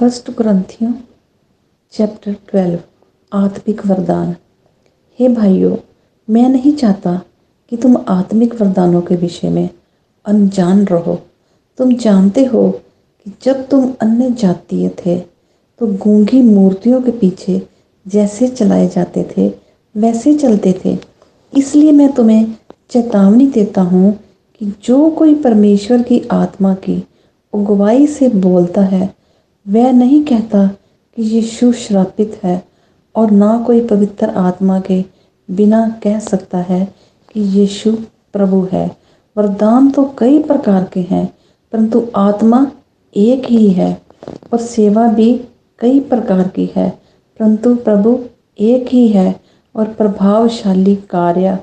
First ग्रंथियों, chapter twelve, आत्मिक वरदान। हे भाइयों, मैं नहीं चाहता कि तुम आत्मिक वरदानों के विषय में अनजान रहो। तुम जानते हो कि जब तुम अन्य जातीय थे तो गूँगी मूर्तियों के पीछे जैसे चलाए जाते थे, वैसे चलते थे। इसलिए मैं तुम्हें चेतावनी देता हूँ कि जो कोई परमेश्वर की आत्मा की अगुवाई से बोलता है वह नहीं कहता कि यीशु श्रापित है और ना कोई पवित्र आत्मा के बिना कह सकता है कि यीशु प्रभु है। वरदान तो कई प्रकार के हैं, परंतु आत्मा एक ही है और सेवा भी कई प्रकार की है। परंतु प्रभु एक ही है और प्रभावशाली कार्य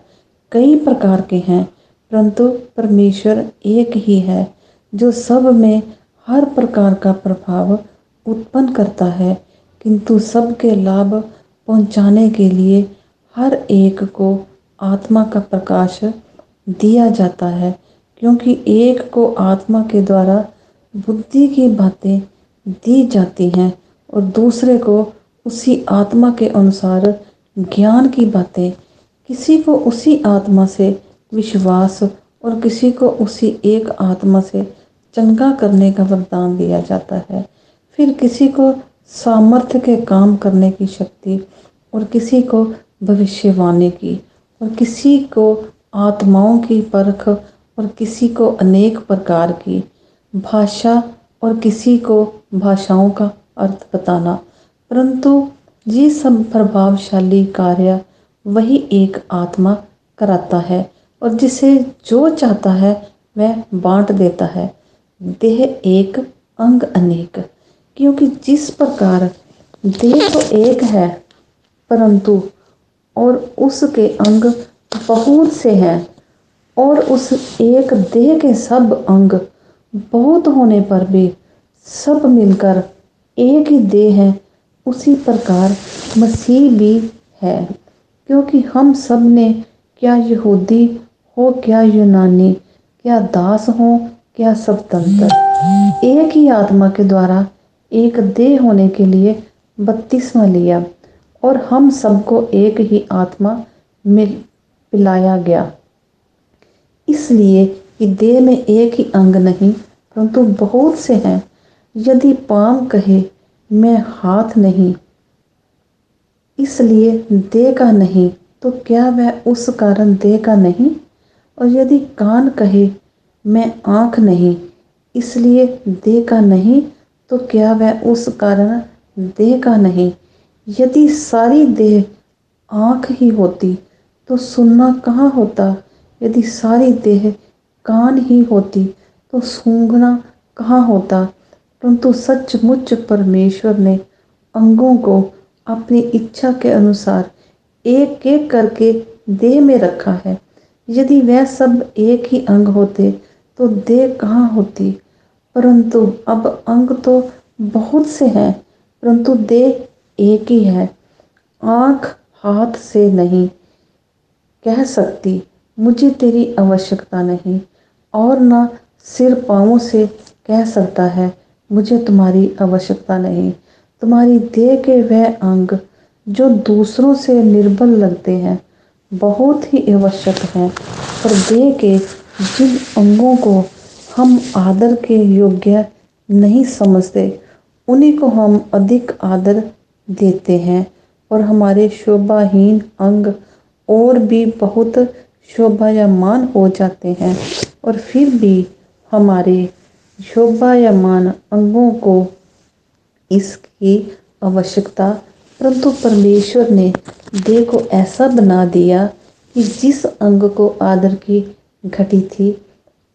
कई प्रकार के हैं, परंतु परमेश्वर एक ही है, जो सब में हर प्रकार का प्रभाव उत्पन्न करता है, किंतु सबके लाभ पहुँचाने के लिए हर एक को आत्मा का प्रकाश दिया जाता है, क्योंकि एक को आत्मा के द्वारा बुद्धि की बातें दी जाती हैं और दूसरे को उसी आत्मा के अनुसार ज्ञान की बातें, किसी को उसी आत्मा से विश्वास और किसी को उसी एक आत्मा से चंगा करने का वरदान दिया जाता है। फिर किसी को सामर्थ्य के काम करने की शक्ति और किसी को भविष्यवाणी की और किसी को आत्माओं की परख और किसी को अनेक प्रकार की भाषा और किसी को भाषाओं का अर्थ बताना। परंतु ये सब प्रभावशाली कार्य वही एक आत्मा कराता है और जिसे जो चाहता है वह बांट देता है। देह एक अंग अनेक, क्योंकि जिस प्रकार देह तो एक है, परंतु और उसके अंग बहुत से हैं, और उस एक देह के सब अंग बहुत होने पर भी सब मिलकर एक ही देह है, उसी प्रकार मसीह भी है, क्योंकि हम सबने, क्या यहूदी हो, क्या यूनानी, क्या दास हो क्या सब तंत्र। एक ही आत्मा के द्वारा एक देह होने के लिए बत्तीसवा लिया और हम सबको एक ही आत्मा मिल, पिलाया गया। इसलिए कि देह में एक ही अंग नहीं, परंतु बहुत से हैं। यदि पाम कहे, मैं हाथ नहीं। इसलिए देह का नहीं तो क्या वह उस कारण देह का नहीं? और यदि कान कहे मैं आँख नहीं, इसलिए देह का नहीं तो क्या वह उस कारण देह का नहीं? यदि सारी देह आँख ही होती तो सुनना कहाँ होता? यदि सारी देह कान ही होती तो सूंघना कहाँ होता? परंतु सचमुच परमेश्वर ने अंगों को अपनी इच्छा के अनुसार एक एक करके देह में रखा है। यदि वह सब एक ही अंग होते तो देह कहाँ होती? परंतु अब अंग तो बहुत से हैं, परंतु देह एक ही है। आँख हाथ से नहीं कह सकती, मुझे तेरी आवश्यकता नहीं, और ना सिर पाँवों से कह सकता है, मुझे तुम्हारी आवश्यकता नहीं। तुम्हारी देह के वह अंग जो दूसरों से निर्बल लगते हैं, बहुत ही आवश्यक हैं, पर देह के जिन अंगों को हम आदर के योग्य नहीं समझते, उन्हीं को हम अधिक आदर देते हैं। और हमारे शोभाहीन अंग और भी बहुत शोभायमान हो जाते हैं। और फिर भी हमारे शोभायमान अंगों को इसकी आवश्यकता, परंतु परमेश्वर ने देह को ऐसा बना दिया कि जिस अंग को आदर की घटी थी।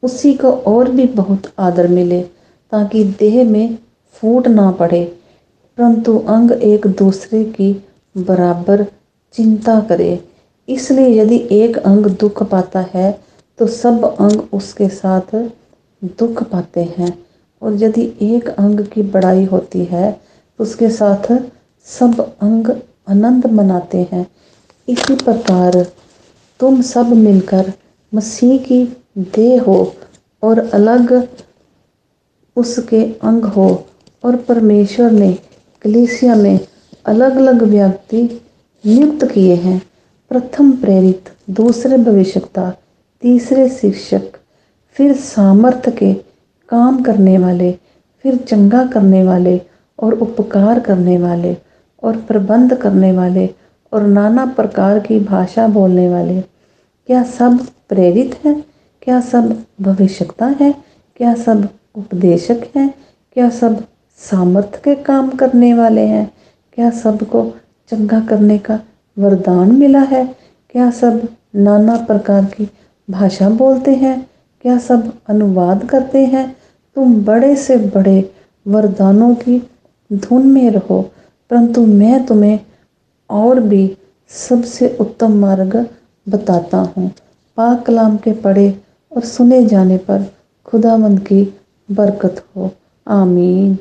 उसी को और भी बहुत आदर मिले, ताकि देह में फूट ना पड़े। परंतु अंग एक दूसरे की बराबर चिंता करे। इसलिए यदि एक अंग दुख पाता है तो सब अंग उसके साथ दुख पाते हैं। और यदि एक अंग की बड़ाई होती है तो उसके साथ सब अंग आनंद मनाते हैं। इसी प्रकार तुम सब मिलकर मसीह की देह हो और अलग उसके अंग हो और परमेश्वर ने कलीसिया में अलग अलग व्यक्ति नियुक्त किए हैं। प्रथम प्रेरित, दूसरे भविष्यता, तीसरे शिक्षक, फिर सामर्थ्य के काम करने वाले, फिर चंगा करने वाले और उपकार करने वाले और प्रबंध करने वाले और नाना प्रकार की भाषा बोलने वाले। क्या सब प्रेरित हैं? क्या सब भविष्यता है? क्या सब उपदेशक हैं? क्या सब सामर्थ्य के काम करने वाले हैं? क्या सबको चंगा करने का वरदान मिला है? क्या सब नाना प्रकार की भाषा बोलते हैं? क्या सब अनुवाद करते हैं? तुम बड़े से बड़े वरदानों की धुन में रहो, परंतु मैं तुम्हें और भी सबसे उत्तम मार्ग बताता हूँ। पाक कलाम के पढ़े और सुने जाने पर खुदा मंद की बरकत हो। आमीन।